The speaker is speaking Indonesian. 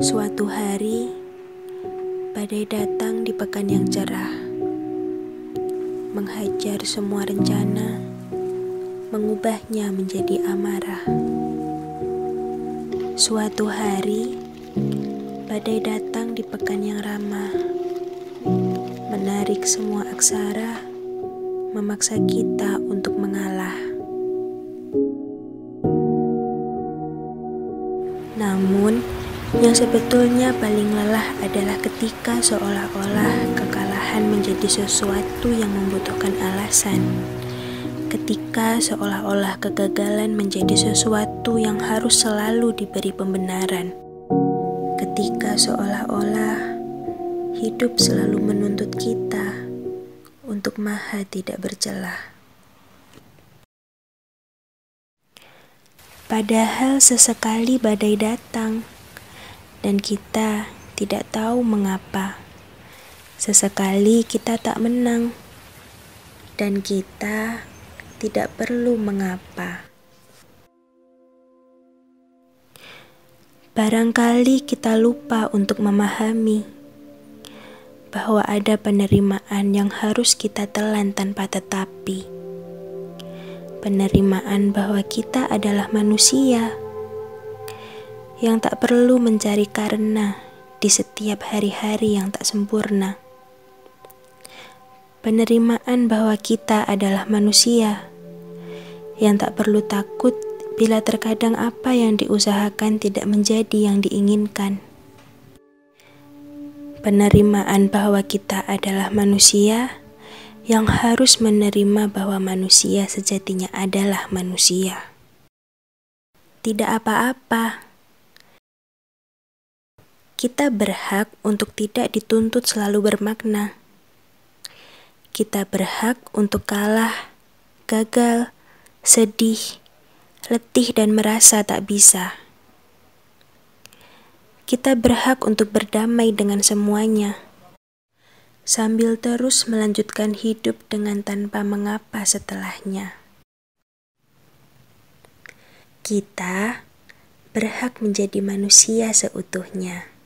Suatu hari, badai datang di pekan yang cerah, menghajar semua rencana, mengubahnya menjadi amarah. Suatu hari, badai datang di pekan yang ramah, menarik semua aksara, memaksa kita untuk mengalah. Namun, yang sebetulnya paling lelah adalah ketika seolah-olah kekalahan menjadi sesuatu yang membutuhkan alasan. Ketika seolah-olah kegagalan menjadi sesuatu yang harus selalu diberi pembenaran. Ketika seolah-olah hidup selalu menuntut kita untuk maha tidak bercelah. Padahal sesekali badai datang dan kita tidak tahu mengapa. Sesekali kita tak menang, dan kita tidak perlu mengapa. Barangkali kita lupa untuk memahami bahwa ada penerimaan yang harus kita telan tanpa tetapi. Penerimaan bahwa kita adalah manusia yang tak perlu mencari karena di setiap hari-hari yang tak sempurna. Penerimaan bahwa kita adalah manusia yang tak perlu takut bila terkadang apa yang diusahakan tidak menjadi yang diinginkan. Penerimaan bahwa kita adalah manusia yang harus menerima bahwa manusia sejatinya adalah manusia. Tidak apa-apa kita berhak untuk tidak dituntut selalu bermakna. Kita berhak untuk kalah, gagal, sedih, letih, dan merasa tak bisa. Kita berhak untuk berdamai dengan semuanya, sambil terus melanjutkan hidup dengan tanpa mengapa setelahnya. Kita berhak menjadi manusia seutuhnya.